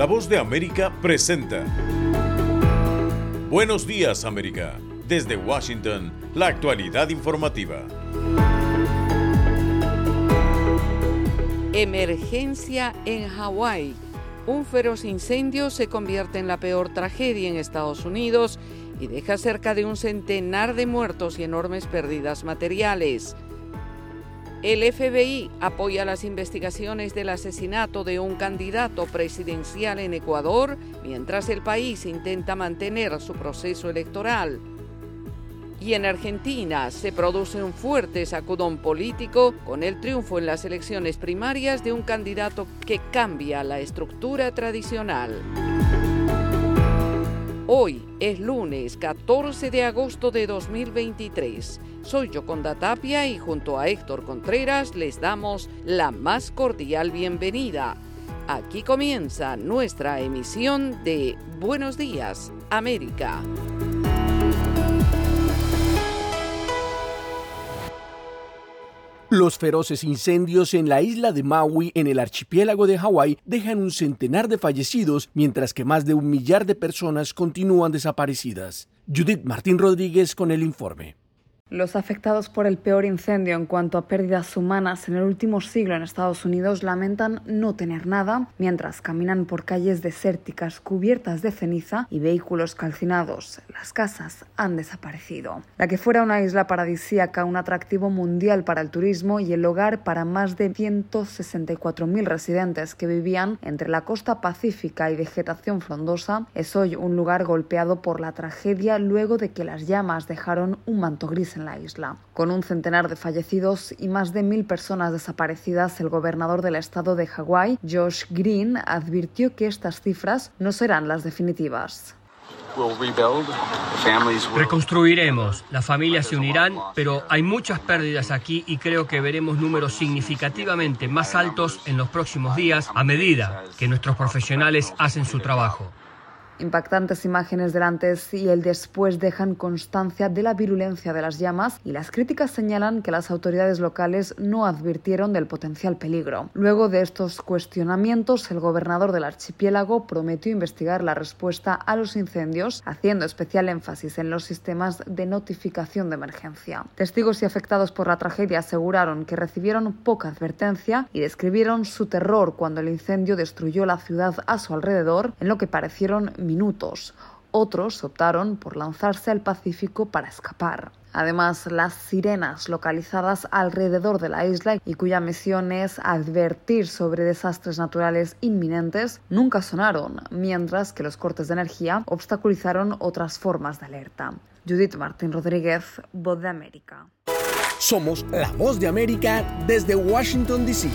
La voz de América presenta. Buenos días América. Desde Washington, la actualidad informativa. Emergencia en Hawái. Un feroz incendio se convierte en la peor tragedia en Estados Unidos y deja cerca de un centenar de muertos y enormes pérdidas materiales. El FBI apoya las investigaciones del asesinato de un candidato presidencial en Ecuador mientras el país intenta mantener su proceso electoral. Y en Argentina se produce un fuerte sacudón político con el triunfo en las elecciones primarias de un candidato que cambia la estructura tradicional. Hoy es lunes 14 de agosto de 2023. Soy Yoconda Tapia y junto a Héctor Contreras les damos la más cordial bienvenida. Aquí comienza nuestra emisión de Buenos Días, América. Los feroces incendios en la isla de Maui, en el archipiélago de Hawái, dejan un centenar de fallecidos, mientras que más de un millar de personas continúan desaparecidas. Judith Martín Rodríguez con el informe. Los afectados por el peor incendio en cuanto a pérdidas humanas en el último siglo en Estados Unidos lamentan no tener nada mientras caminan por calles desérticas cubiertas de ceniza y vehículos calcinados. Las casas han desaparecido. La que fuera una isla paradisíaca, un atractivo mundial para el turismo y el hogar para más de 164.000 residentes que vivían entre la costa pacífica y vegetación frondosa, es hoy un lugar golpeado por la tragedia luego de que las llamas dejaron un manto gris en la isla. Con un centenar de fallecidos y más de mil personas desaparecidas, el gobernador del estado de Hawái, Josh Green, advirtió que estas cifras no serán las definitivas. Reconstruiremos, las familias se unirán, pero hay muchas pérdidas aquí y creo que veremos números significativamente más altos en los próximos días a medida que nuestros profesionales hacen su trabajo. Impactantes imágenes del antes y el después dejan constancia de la virulencia de las llamas y las críticas señalan que las autoridades locales no advirtieron del potencial peligro. Luego de estos cuestionamientos, el gobernador del archipiélago prometió investigar la respuesta a los incendios, haciendo especial énfasis en los sistemas de notificación de emergencia. Testigos y afectados por la tragedia aseguraron que recibieron poca advertencia y describieron su terror cuando el incendio destruyó la ciudad a su alrededor en lo que parecieron minutos. Otros optaron por lanzarse al Pacífico para escapar. Además, las sirenas localizadas alrededor de la isla y cuya misión es advertir sobre desastres naturales inminentes nunca sonaron, mientras que los cortes de energía obstaculizaron otras formas de alerta. Judith Martín Rodríguez, Voz de América. Somos la Voz de América desde Washington, D.C.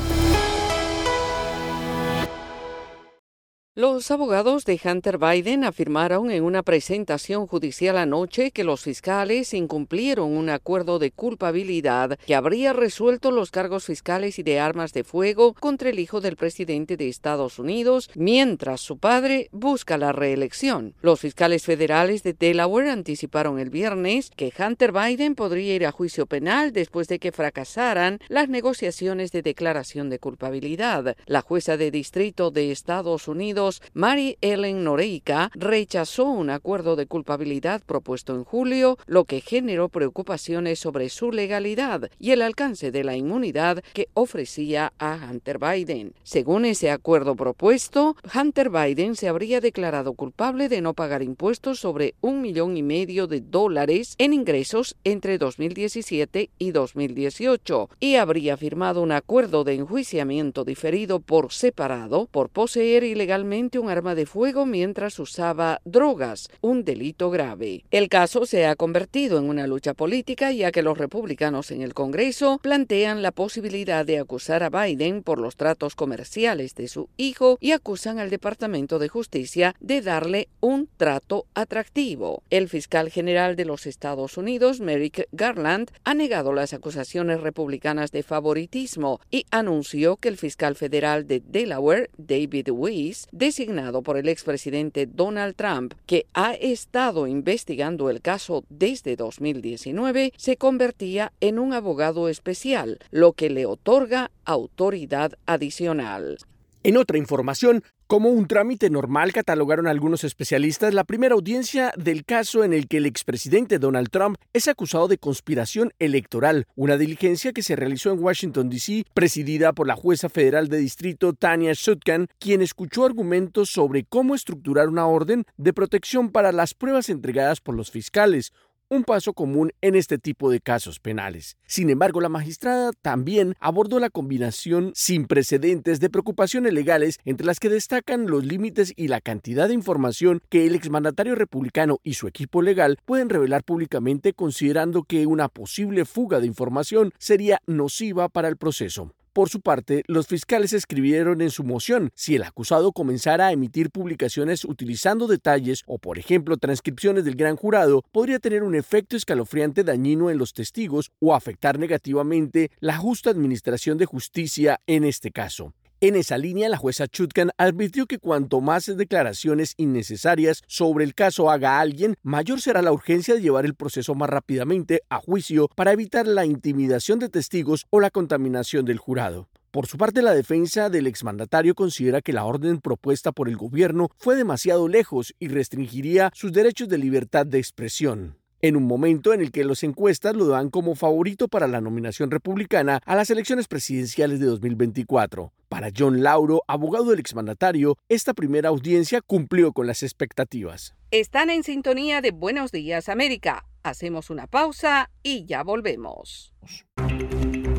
Los abogados de Hunter Biden afirmaron en una presentación judicial anoche que los fiscales incumplieron un acuerdo de culpabilidad que habría resuelto los cargos fiscales y de armas de fuego contra el hijo del presidente de Estados Unidos mientras su padre busca la reelección. Los fiscales federales de Delaware anticiparon el viernes que Hunter Biden podría ir a juicio penal después de que fracasaran las negociaciones de declaración de culpabilidad. La jueza de distrito de Estados Unidos Mary Ellen Noreika rechazó un acuerdo de culpabilidad propuesto en julio, lo que generó preocupaciones sobre su legalidad y el alcance de la inmunidad que ofrecía a Hunter Biden. Según ese acuerdo propuesto, Hunter Biden se habría declarado culpable de no pagar impuestos sobre un millón y medio de dólares en ingresos entre 2017 y 2018 y habría firmado un acuerdo de enjuiciamiento diferido por separado por poseer ilegalmente un arma de fuego mientras usaba drogas, un delito grave. El caso se ha convertido en una lucha política ya que los republicanos en el Congreso plantean la posibilidad de acusar a Biden por los tratos comerciales de su hijo y acusan al Departamento de Justicia de darle un trato atractivo. El fiscal general de los Estados Unidos, Merrick Garland, ha negado las acusaciones republicanas de favoritismo y anunció que el fiscal federal de Delaware, David Weiss, designado por el expresidente Donald Trump, que ha estado investigando el caso desde 2019, se convertía en un abogado especial, lo que le otorga autoridad adicional. En otra información, como un trámite normal catalogaron algunos especialistas la primera audiencia del caso en el que el expresidente Donald Trump es acusado de conspiración electoral, una diligencia que se realizó en Washington, D.C., presidida por la jueza federal de distrito Tanya Shutkan, quien escuchó argumentos sobre cómo estructurar una orden de protección para las pruebas entregadas por los fiscales, un paso común en este tipo de casos penales. Sin embargo, la magistrada también abordó la combinación sin precedentes de preocupaciones legales entre las que destacan los límites y la cantidad de información que el exmandatario republicano y su equipo legal pueden revelar públicamente considerando que una posible fuga de información sería nociva para el proceso. Por su parte, los fiscales escribieron en su moción si el acusado comenzara a emitir publicaciones utilizando detalles o, por ejemplo, transcripciones del gran jurado, podría tener un efecto escalofriante dañino en los testigos o afectar negativamente la justa administración de justicia en este caso. En esa línea, la jueza Chutkan advirtió que cuanto más declaraciones innecesarias sobre el caso haga alguien, mayor será la urgencia de llevar el proceso más rápidamente a juicio para evitar la intimidación de testigos o la contaminación del jurado. Por su parte, la defensa del exmandatario considera que la orden propuesta por el gobierno fue demasiado lejos y restringiría sus derechos de libertad de expresión en un momento en el que los encuestas lo dan como favorito para la nominación republicana a las elecciones presidenciales de 2024. Para John Lauro, abogado del exmandatario, esta primera audiencia cumplió con las expectativas. Están en sintonía de Buenos Días América. Hacemos una pausa y ya volvemos.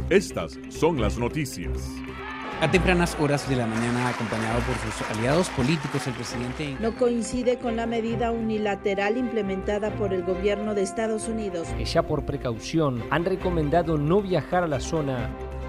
Estas son las noticias. A tempranas horas de la mañana, acompañado por sus aliados políticos, el presidente... No coincide con la medida unilateral implementada por el gobierno de Estados Unidos. Ya por precaución han recomendado no viajar a la zona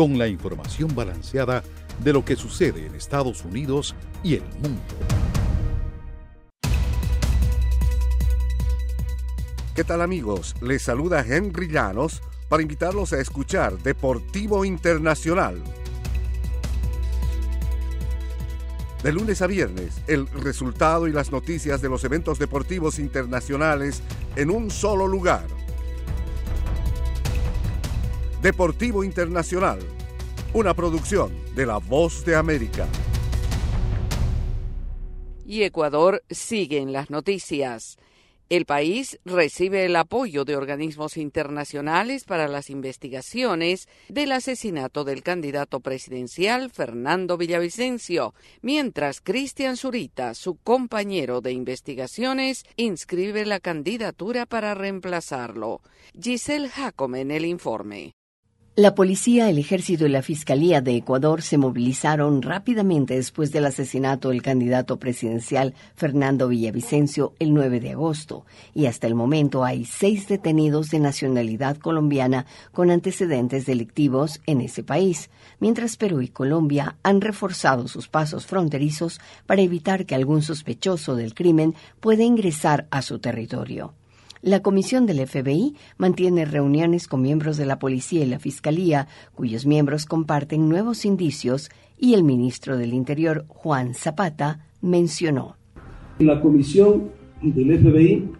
con la información balanceada de lo que sucede en Estados Unidos y el mundo. ¿Qué tal amigos? Les saluda Henry Llanos para invitarlos a escuchar Deportivo Internacional. De lunes a viernes, el resultado y las noticias de los eventos deportivos internacionales en un solo lugar Deportivo Internacional, una producción de La Voz de América. Y Ecuador sigue en las noticias. El país recibe el apoyo de organismos internacionales para las investigaciones del asesinato del candidato presidencial Fernando Villavicencio, mientras Cristian Zurita, su compañero de investigaciones, inscribe la candidatura para reemplazarlo. Giselle Jacome en el informe. La policía, el ejército y la fiscalía de Ecuador se movilizaron rápidamente después del asesinato del candidato presidencial Fernando Villavicencio el 9 de agosto, y hasta el momento hay seis detenidos de nacionalidad colombiana con antecedentes delictivos en ese país, mientras Perú y Colombia han reforzado sus pasos fronterizos para evitar que algún sospechoso del crimen pueda ingresar a su territorio. La comisión del FBI mantiene reuniones con miembros de la policía y la fiscalía, cuyos miembros comparten nuevos indicios, y el ministro del Interior, Juan Zapata, mencionó. La comisión del FBI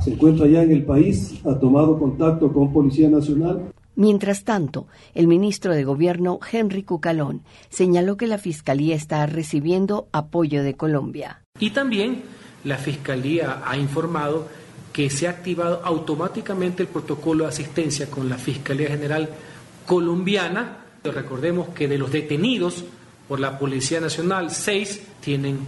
se encuentra ya en el país, ha tomado contacto con Policía Nacional. Mientras tanto, el ministro de Gobierno, Henry Cucalón, señaló que la Fiscalía está recibiendo apoyo de Colombia. Y también la Fiscalía ha informado que se ha activado automáticamente el protocolo de asistencia con la Fiscalía General colombiana. Recordemos que de los detenidos por la Policía Nacional, seis tienen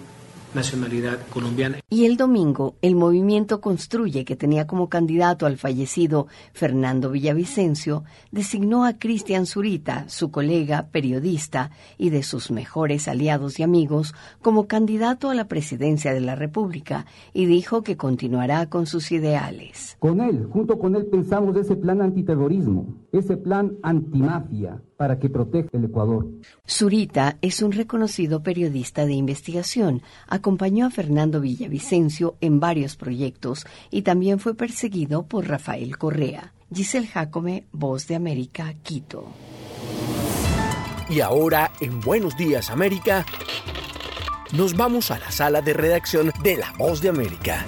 nacionalidad colombiana. Y el domingo, el movimiento Construye, que tenía como candidato al fallecido Fernando Villavicencio, designó a Cristian Zurita, su colega periodista y de sus mejores aliados y amigos, como candidato a la presidencia de la República y dijo que continuará con sus ideales. Con él, junto con él, pensamos ese plan antiterrorismo, ese plan antimafia para que proteja el Ecuador. Zurita es un reconocido periodista de investigación. Acompañó a Fernando Villavicencio en varios proyectos y también fue perseguido por Rafael Correa. Giselle Jacome, Voz de América, Quito. Y ahora, en Buenos Días América, nos vamos a la sala de redacción de La Voz de América.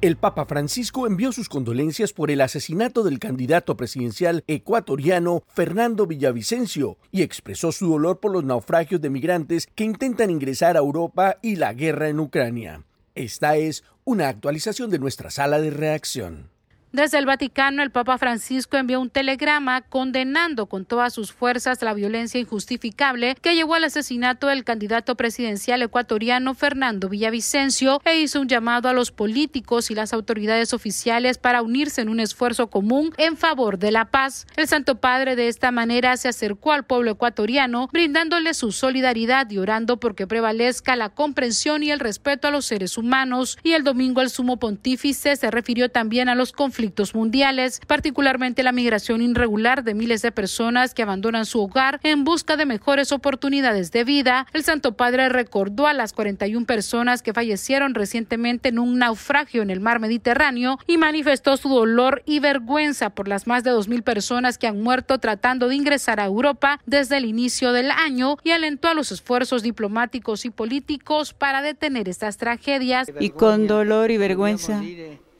El Papa Francisco envió sus condolencias por el asesinato del candidato presidencial ecuatoriano Fernando Villavicencio y expresó su dolor por los naufragios de migrantes que intentan ingresar a Europa y la guerra en Ucrania. Esta es una actualización de nuestra sala de reacción. Desde el Vaticano, el Papa Francisco envió un telegrama condenando con todas sus fuerzas la violencia injustificable que llevó al asesinato del candidato presidencial ecuatoriano Fernando Villavicencio e hizo un llamado a los políticos y las autoridades oficiales para unirse en un esfuerzo común en favor de la paz. El Santo Padre de esta manera se acercó al pueblo ecuatoriano brindándole su solidaridad y orando porque prevalezca la comprensión y el respeto a los seres humanos. Y el domingo el sumo pontífice se refirió también a los conflictos conflictos mundiales, particularmente la migración irregular de miles de personas que abandonan su hogar en busca de mejores oportunidades de vida. El Santo Padre recordó a las 41 personas que fallecieron recientemente en un naufragio en el mar Mediterráneo y manifestó su dolor y vergüenza por las más de 2.000 personas que han muerto tratando de ingresar a Europa desde el inicio del año y alentó a los esfuerzos diplomáticos y políticos para detener estas tragedias. Y con dolor y vergüenza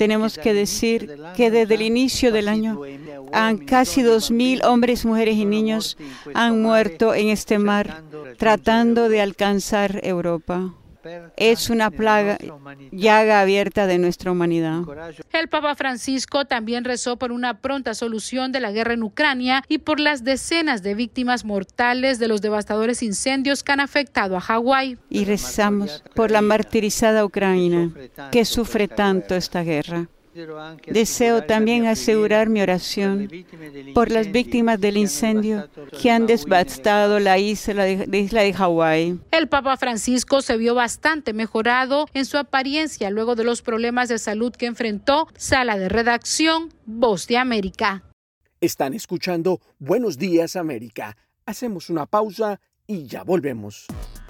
tenemos que decir que desde el inicio del año han casi 2.000 hombres, mujeres y niños han muerto en este mar tratando de alcanzar Europa es una plaga, llaga abierta de nuestra humanidad. El Papa Francisco también rezó por una pronta solución de la guerra en Ucrania y por las decenas de víctimas mortales de los devastadores incendios que han afectado a Hawái. Y rezamos por la martirizada Ucrania que sufre tanto esta guerra. Deseo también asegurar mi oración por las víctimas del incendio que han devastado la isla de, isla de Hawái. El Papa Francisco se vio bastante mejorado en su apariencia luego de los problemas de salud que enfrentó. Sala de redacción, Voz de América. Están escuchando Buenos Días América. Hacemos una pausa y ya volvemos.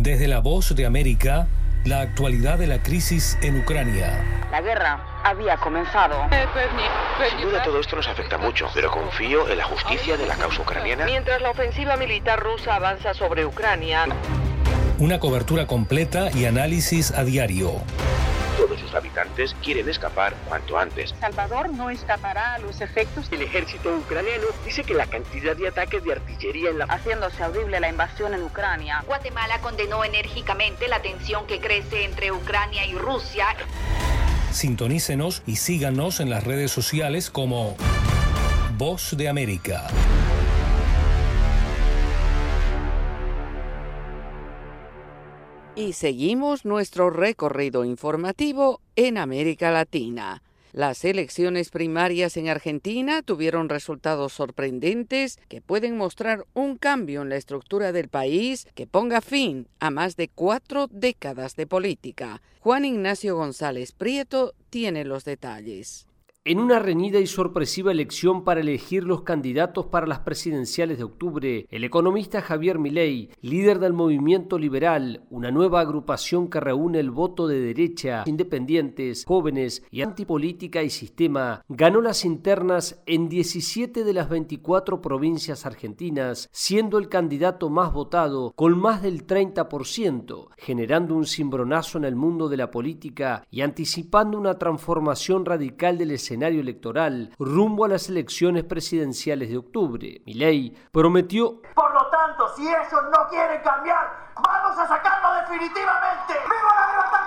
Desde la voz de América, la actualidad de la crisis en Ucrania. La guerra había comenzado. Sin duda todo esto nos afecta mucho, pero confío en la justicia de la causa ucraniana. Mientras la ofensiva militar rusa avanza sobre Ucrania. Una cobertura completa y análisis a diario. Todos sus habitantes quieren escapar cuanto antes. Salvador no escapará a los efectos. El ejército ucraniano dice que la cantidad de ataques de artillería en la... Haciéndose audible la invasión en Ucrania. Guatemala condenó enérgicamente la tensión que crece entre Ucrania y Rusia. Sintonícenos y síganos en las redes sociales como Voz de América. Y seguimos nuestro recorrido informativo en América Latina. Las elecciones primarias en Argentina tuvieron resultados sorprendentes que pueden mostrar un cambio en la estructura del país que ponga fin a más de cuatro décadas de política. Juan Ignacio González Prieto tiene los detalles. En una reñida y sorpresiva elección para elegir los candidatos para las presidenciales de octubre, el economista Javier Milei, líder del movimiento liberal, una nueva agrupación que reúne el voto de derecha, independientes, jóvenes y antipolítica y sistema, ganó las internas en 17 de las 24 provincias argentinas, siendo el candidato más votado con más del 30%, generando un cimbronazo en el mundo de la política y anticipando una transformación radical del escenario electoral rumbo a las elecciones presidenciales de octubre. Milei prometió Por lo tanto, si ellos no quieren cambiar, vamos a sacarlo definitivamente. ¡Viva la libertad,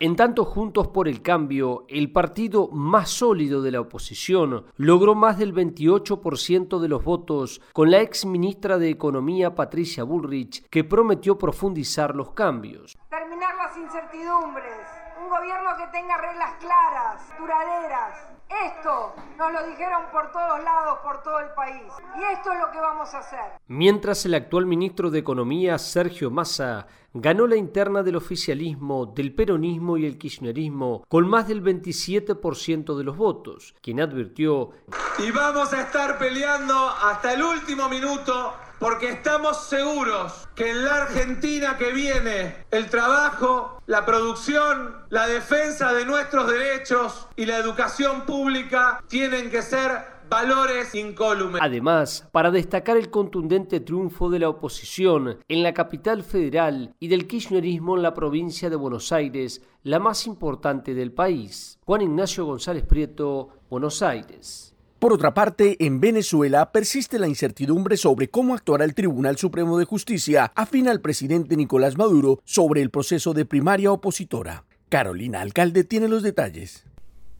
En tanto Juntos por el Cambio, el partido más sólido de la oposición, logró más del 28% de los votos con la ex ministra de Economía Patricia Bullrich, que prometió profundizar los cambios. Terminar las incertidumbres, un gobierno que tenga reglas claras, duraderas. Esto nos lo dijeron por todos lados, por todo el país. Y esto es lo que vamos a hacer. Mientras el actual ministro de Economía, Sergio Massa, ganó la interna del oficialismo, del peronismo y el kirchnerismo con más del 27% de los votos, quien advirtió... Y vamos a estar peleando hasta el último minuto porque estamos seguros que en la Argentina que viene el trabajo, la producción, la defensa de nuestros derechos y la educación pública tienen que ser valores incólumes. Además, para destacar el contundente triunfo de la oposición en la capital federal y del kirchnerismo en la provincia de Buenos Aires, la más importante del país. Juan Ignacio González Prieto, Buenos Aires. Por otra parte, en Venezuela persiste la incertidumbre sobre cómo actuará el Tribunal Supremo de Justicia, afina al presidente Nicolás Maduro sobre el proceso de primaria opositora. Carolina Alcalde tiene los detalles.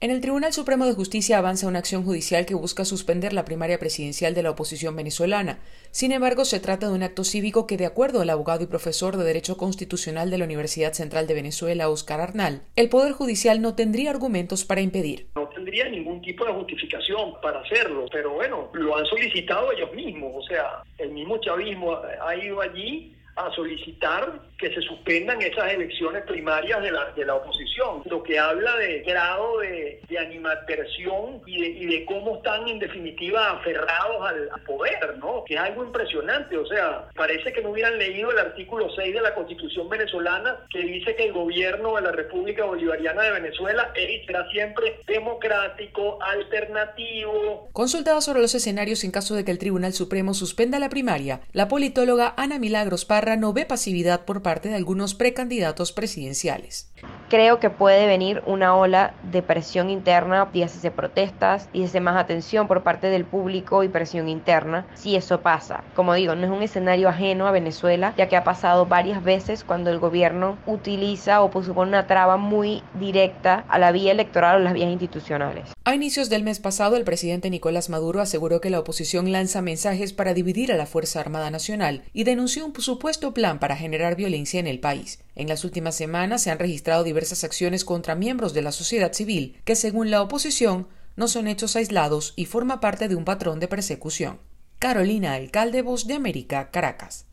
En el Tribunal Supremo de Justicia avanza una acción judicial que busca suspender la primaria presidencial de la oposición venezolana. Sin embargo, se trata de un acto cívico que, de acuerdo al abogado y profesor de Derecho Constitucional de la Universidad Central de Venezuela, Oscar Arnal, el Poder Judicial no tendría argumentos para impedir. No tendría ningún tipo de justificación para hacerlo, pero bueno, lo han solicitado ellos mismos. O sea, el mismo chavismo ha ido allí a solicitar que se suspendan esas elecciones primarias de la, de la oposición, lo que habla de grado de, de animadversión y de, y de, cómo están en definitiva aferrados al, poder, ¿no? Que es algo impresionante, o sea, parece que no hubieran leído el artículo 6 de la Constitución venezolana que dice que el gobierno de la República Bolivariana de Venezuela será siempre democrático, alternativo. Consultada sobre los escenarios en caso de que el Tribunal Supremo suspenda la primaria, la politóloga Ana Milagros Parra no ve pasividad por parte de algunos precandidatos presidenciales. Creo que puede venir una ola de presión interna, dígase protestas, dígase más atención por parte del público y presión interna, si eso pasa. Como digo, no es un escenario ajeno a Venezuela, ya que ha pasado varias veces cuando el gobierno utiliza o supone una traba muy directa a la vía electoral o las vías institucionales. A inicios del mes pasado, el presidente Nicolás Maduro aseguró que la oposición lanza mensajes para dividir a la Fuerza Armada Nacional y denunció un supuesto plan para generar violencia en el país. En las últimas semanas se han registrado diversas acciones contra miembros de la sociedad civil que, según la oposición, no son hechos aislados y forma parte de un patrón de persecución. Carolina Alcalde, Voz de América, Caracas.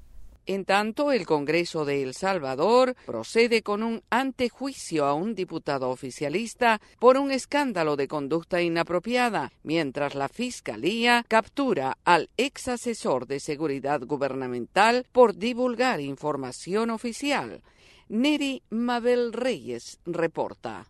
En tanto, el Congreso de El Salvador procede con un antejuicio a un diputado oficialista por un escándalo de conducta inapropiada, mientras la Fiscalía captura al ex asesor de seguridad gubernamental por divulgar información oficial. Neri Mabel Reyes reporta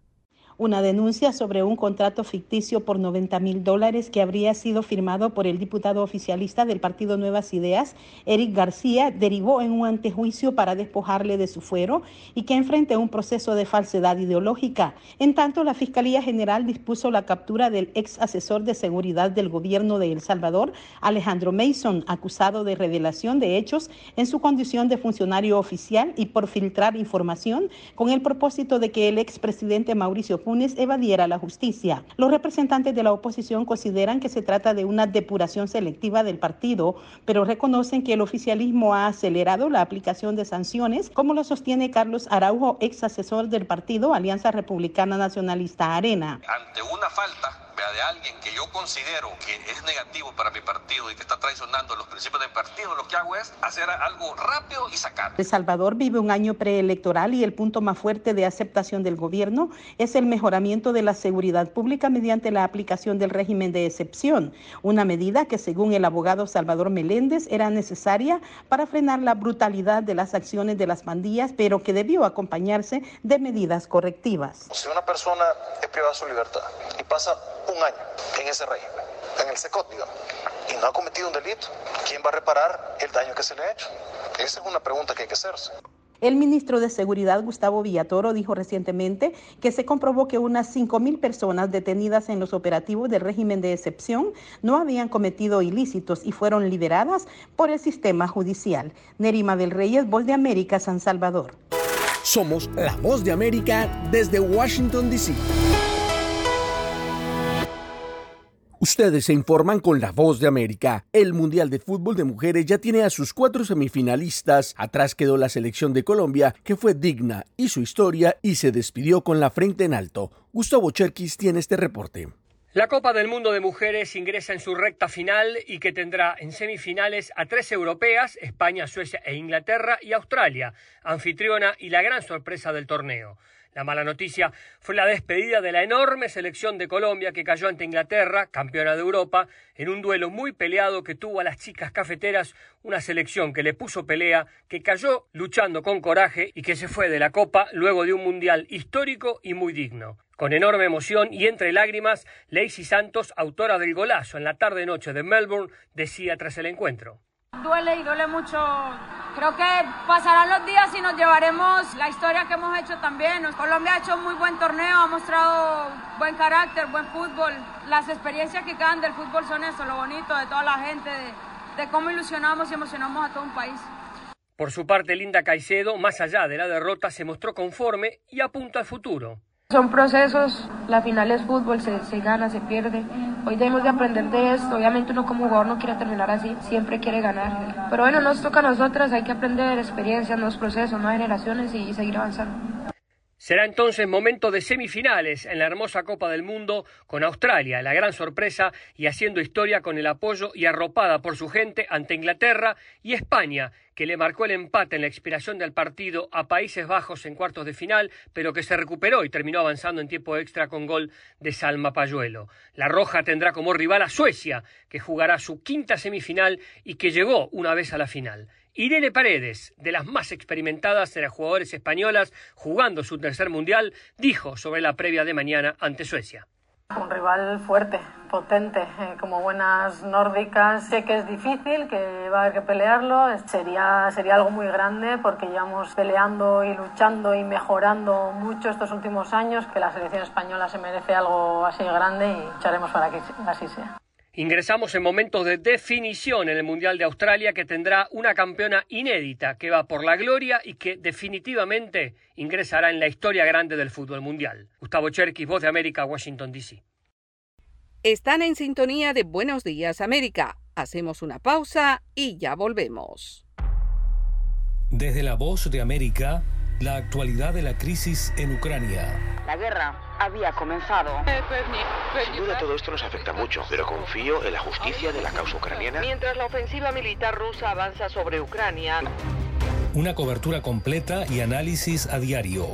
una denuncia sobre un contrato ficticio por 90 mil dólares que habría sido firmado por el diputado oficialista del Partido Nuevas Ideas, Eric García, derivó en un antejuicio para despojarle de su fuero y que enfrente un proceso de falsedad ideológica. En tanto, la Fiscalía General dispuso la captura del ex asesor de seguridad del gobierno de El Salvador, Alejandro Mason, acusado de revelación de hechos en su condición de funcionario oficial y por filtrar información con el propósito de que el expresidente Mauricio Funes evadiera la justicia. Los representantes de la oposición consideran que se trata de una depuración selectiva del partido, pero reconocen que el oficialismo ha acelerado la aplicación de sanciones, como lo sostiene Carlos Araujo, ex asesor del partido Alianza Republicana Nacionalista Arena. Ante una falta de alguien que yo considero que es negativo para mi partido y que está traicionando los principios del partido, lo que hago es hacer algo rápido y sacar. El Salvador vive un año preelectoral y el punto más fuerte de aceptación del gobierno es el mejoramiento de la seguridad pública mediante la aplicación del régimen de excepción, una medida que según el abogado Salvador Meléndez era necesaria para frenar la brutalidad de las acciones de las pandillas, pero que debió acompañarse de medidas correctivas. Si una persona es privada de su libertad y pasa un año en ese régimen, en el SECOT, y no ha cometido un delito, ¿quién va a reparar el daño que se le ha hecho? Esa es una pregunta que hay que hacerse. El ministro de Seguridad, Gustavo Villatoro, dijo recientemente que se comprobó que unas 5.000 personas detenidas en los operativos del régimen de excepción no habían cometido ilícitos y fueron liberadas por el sistema judicial. Nerima del Reyes, Voz de América, San Salvador. Somos la Voz de América desde Washington, D.C. Ustedes se informan con la voz de América. El Mundial de Fútbol de Mujeres ya tiene a sus cuatro semifinalistas. Atrás quedó la selección de Colombia, que fue digna y su historia y se despidió con la frente en alto. Gustavo Cherkis tiene este reporte. La Copa del Mundo de Mujeres ingresa en su recta final y que tendrá en semifinales a tres europeas, España, Suecia e Inglaterra y Australia, anfitriona y la gran sorpresa del torneo. La mala noticia fue la despedida de la enorme selección de Colombia que cayó ante Inglaterra, campeona de Europa, en un duelo muy peleado que tuvo a las chicas cafeteras, una selección que le puso pelea, que cayó luchando con coraje y que se fue de la Copa luego de un mundial histórico y muy digno. Con enorme emoción y entre lágrimas, Lacey Santos, autora del golazo en la tarde-noche de Melbourne, decía tras el encuentro. Duele y duele mucho. Creo que pasarán los días y nos llevaremos la historia que hemos hecho también. Colombia ha hecho un muy buen torneo, ha mostrado buen carácter, buen fútbol. Las experiencias que quedan del fútbol son eso, lo bonito de toda la gente, de, de cómo ilusionamos y emocionamos a todo un país. Por su parte, Linda Caicedo, más allá de la derrota, se mostró conforme y apunta al futuro. Son procesos, la final es fútbol, se, se, gana, se pierde. Hoy debemos de aprender de esto. Obviamente uno como jugador no quiere terminar así, siempre quiere ganar. Pero bueno, nos toca a nosotras, hay que aprender experiencias, nuevos procesos, nuevas generaciones y seguir avanzando. Será entonces momento de semifinales en la hermosa Copa del Mundo con Australia, la gran sorpresa y haciendo historia con el apoyo y arropada por su gente ante Inglaterra y España, que le marcó el empate en la expiración del partido a Países Bajos en cuartos de final, pero que se recuperó y terminó avanzando en tiempo extra con gol de Salma Payuelo. La Roja tendrá como rival a Suecia, que jugará su quinta semifinal y que llegó una vez a la final. Irene Paredes, de las más experimentadas de las jugadoras españolas jugando su tercer mundial, dijo sobre la previa de mañana ante Suecia. Un rival fuerte, potente, eh, como buenas nórdicas. Sé que es difícil, que va a haber que pelearlo. Sería, sería algo muy grande porque llevamos peleando y luchando y mejorando mucho estos últimos años, que la selección española se merece algo así grande y lucharemos para que así sea. Ingresamos en momentos de definición en el Mundial de Australia que tendrá una campeona inédita que va por la gloria y que definitivamente ingresará en la historia grande del fútbol mundial. Gustavo Cherkis, Voz de América, Washington, D.C. Están en sintonía de Buenos Días América. Hacemos una pausa y ya volvemos. Desde la Voz de América, la actualidad de la crisis en Ucrania. La guerra había comenzado. Sin duda todo esto nos afecta mucho, pero confío en la justicia de la causa ucraniana. Mientras la ofensiva militar rusa avanza sobre Ucrania. Una cobertura completa y análisis a diario.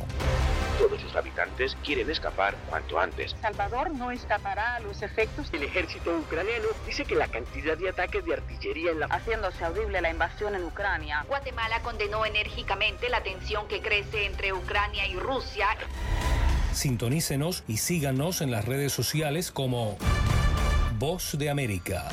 Todos sus habitantes quieren escapar cuanto antes. Salvador no escapará a los efectos. El ejército ucraniano dice que la cantidad de ataques de artillería en la... Haciéndose audible la invasión en Ucrania. Guatemala condenó enérgicamente la tensión que crece entre Ucrania y Rusia. Sintonícenos y síganos en las redes sociales como Voz de América.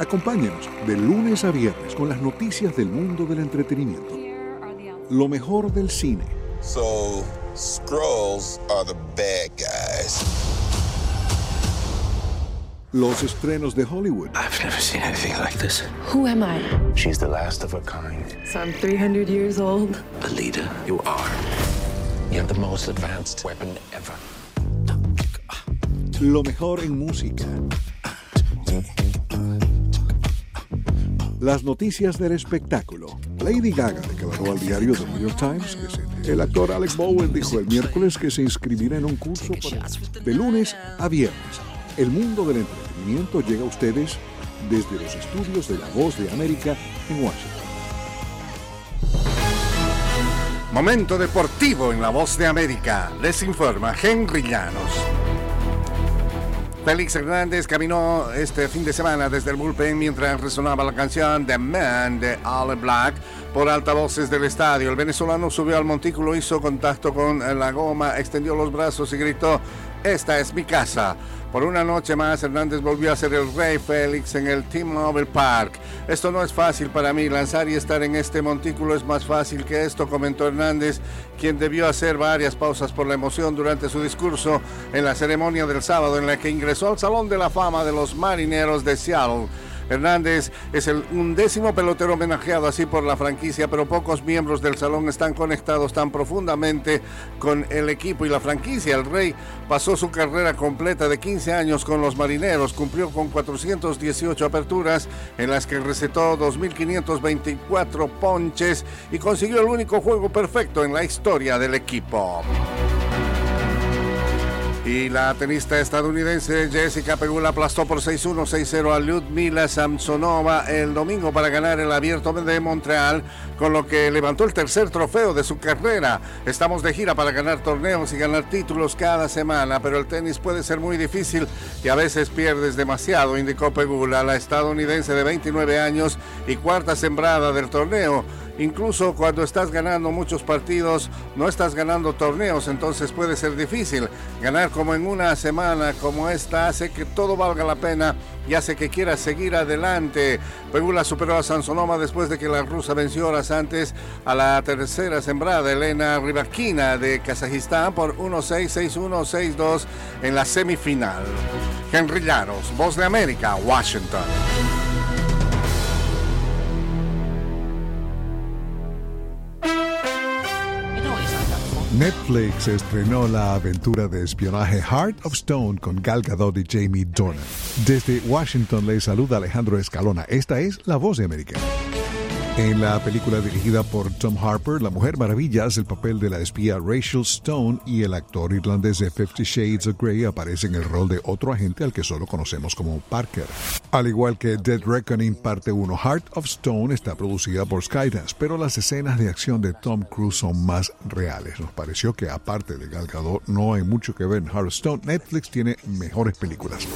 Acompáñenos de lunes a viernes con las noticias del mundo del entretenimiento. Lo mejor del cine. So, Skrulls are the bad guys. Los estrenos de Hollywood. I've never seen anything like this. Who am I? She's the last of her kind. So I'm 300 years old. A leader, you are. You have the most advanced weapon ever. Lo mejor en música. Las noticias del espectáculo. Lady Gaga declaró al diario The New York Times que el actor Alex Bowen dijo el miércoles que se inscribirá en un curso de lunes a viernes. El mundo del entretenimiento llega a ustedes desde los estudios de La Voz de América en Washington. Momento deportivo en La Voz de América. Les informa Henry Llanos. Félix Hernández caminó este fin de semana desde el bullpen mientras resonaba la canción The Man de All Black por altavoces del estadio. El venezolano subió al montículo, hizo contacto con la goma, extendió los brazos y gritó, esta es mi casa. Por una noche más, Hernández volvió a ser el rey Félix en el T-Mobile Park. Esto no es fácil para mí, lanzar y estar en este montículo es más fácil que esto, comentó Hernández, quien debió hacer varias pausas por la emoción durante su discurso en la ceremonia del sábado en la que ingresó al Salón de la Fama de los Marineros de Seattle. Hernández es el undécimo pelotero homenajeado así por la franquicia, pero pocos miembros del salón están conectados tan profundamente con el equipo y la franquicia. El Rey pasó su carrera completa de 15 años con los marineros, cumplió con 418 aperturas en las que recetó 2.524 ponches y consiguió el único juego perfecto en la historia del equipo. Y la tenista estadounidense Jessica Pegula aplastó por 6-1, 6-0 a Lyudmila Samsonova el domingo para ganar el Abierto de Montreal, con lo que levantó el tercer trofeo de su carrera. Estamos de gira para ganar torneos y ganar títulos cada semana, pero el tenis puede ser muy difícil y a veces pierdes demasiado, indicó Pegula, la estadounidense de 29 años y cuarta sembrada del torneo. Incluso cuando estás ganando muchos partidos, no estás ganando torneos, entonces puede ser difícil. Ganar como en una semana como esta hace que todo valga la pena y hace que quieras seguir adelante. Pegula superó a Sansonoma después de que la rusa venció horas antes a la tercera sembrada Elena Rybakina de Kazajistán por 1-6, 6-1, 6-2 en la semifinal. Henry Llanos, Voz de América, Washington. Netflix estrenó la aventura de espionaje Heart of Stone con Gal Gadot y Jamie Dornan. Desde Washington le saluda Alejandro Escalona. Esta es La Voz de América. En la película dirigida por Tom Harper, la Mujer Maravilla hace el papel de la espía Rachel Stone y el actor irlandés de Fifty Shades of Grey aparece en el rol de otro agente al que solo conocemos como Parker. Al igual que Dead Reckoning Parte 1, Heart of Stone está producida por Skydance, pero las escenas de acción de Tom Cruise son más reales. Nos pareció que aparte de Gal Gadot no hay mucho que ver en Heart of Stone. Netflix tiene mejores películas.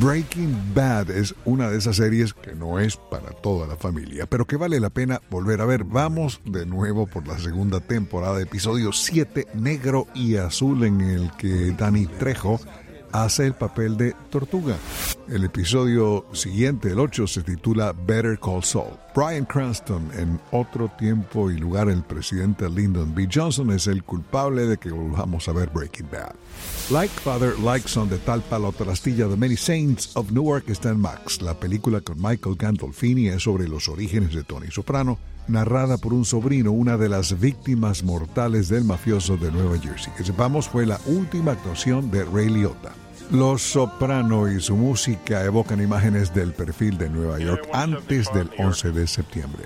Breaking Bad es una de esas series que no es para toda la familia, pero que vale la pena volver a ver. Vamos de nuevo por la segunda temporada, episodio 7, negro y azul, en el que Danny Trejo hace el papel de Tortuga. El episodio siguiente, el 8, se titula Better Call Saul. Brian Cranston, en otro tiempo y lugar el presidente Lyndon B. Johnson, es el culpable de que volvamos a ver Breaking Bad. Like Father, Like Son de Talpa, la trastilla de Many Saints of Newark está en Max. La película con Michael Gandolfini es sobre los orígenes de Tony Soprano, narrada por un sobrino, una de las víctimas mortales del mafioso de Nueva Jersey. Que sepamos fue la última actuación de Ray Liotta. Los Soprano y su música evocan imágenes del perfil de Nueva York antes del 11 de septiembre.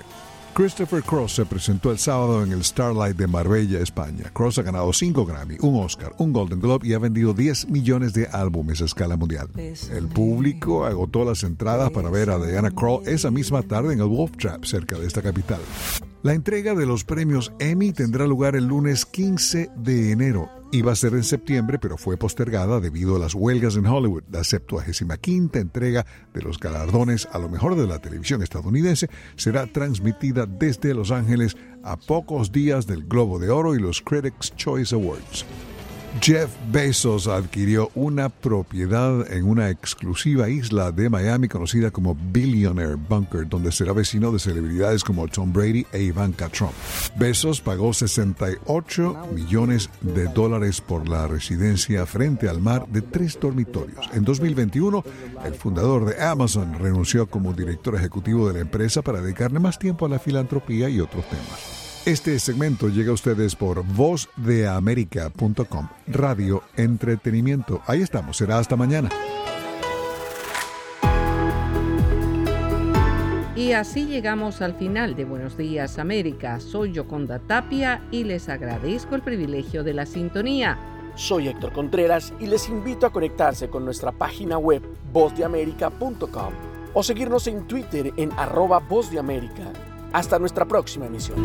Christopher Cross se presentó el sábado en el Starlight de Marbella, España. Cross ha ganado 5 Grammy, un Oscar, un Golden Globe y ha vendido 10 millones de álbumes a escala mundial. El público agotó las entradas para ver a Diana Krall esa misma tarde en el Wolf Trap, cerca de esta capital. La entrega de los premios Emmy tendrá lugar el lunes 15 de enero. Iba a ser en septiembre, pero fue postergada debido a las huelgas en Hollywood. La 75 entrega de los galardones a lo mejor de la televisión estadounidense será transmitida desde Los Ángeles a pocos días del Globo de Oro y los Critics' Choice Awards. Jeff Bezos adquirió una propiedad en una exclusiva isla de Miami conocida como Billionaire Bunker, donde será vecino de celebridades como Tom Brady e Ivanka Trump. Bezos pagó 68 millones de dólares por la residencia frente al mar de tres dormitorios. En 2021, el fundador de Amazon renunció como director ejecutivo de la empresa para dedicarle más tiempo a la filantropía y otros temas. Este segmento llega a ustedes por vozdeamerica.com, radio entretenimiento. Ahí estamos, será hasta mañana. Y así llegamos al final de Buenos Días América. Soy Yoconda Tapia y les agradezco el privilegio de la sintonía. Soy Héctor Contreras y les invito a conectarse con nuestra página web vozdeamerica.com o seguirnos en Twitter en arroba Voz de América. Hasta nuestra próxima emisión.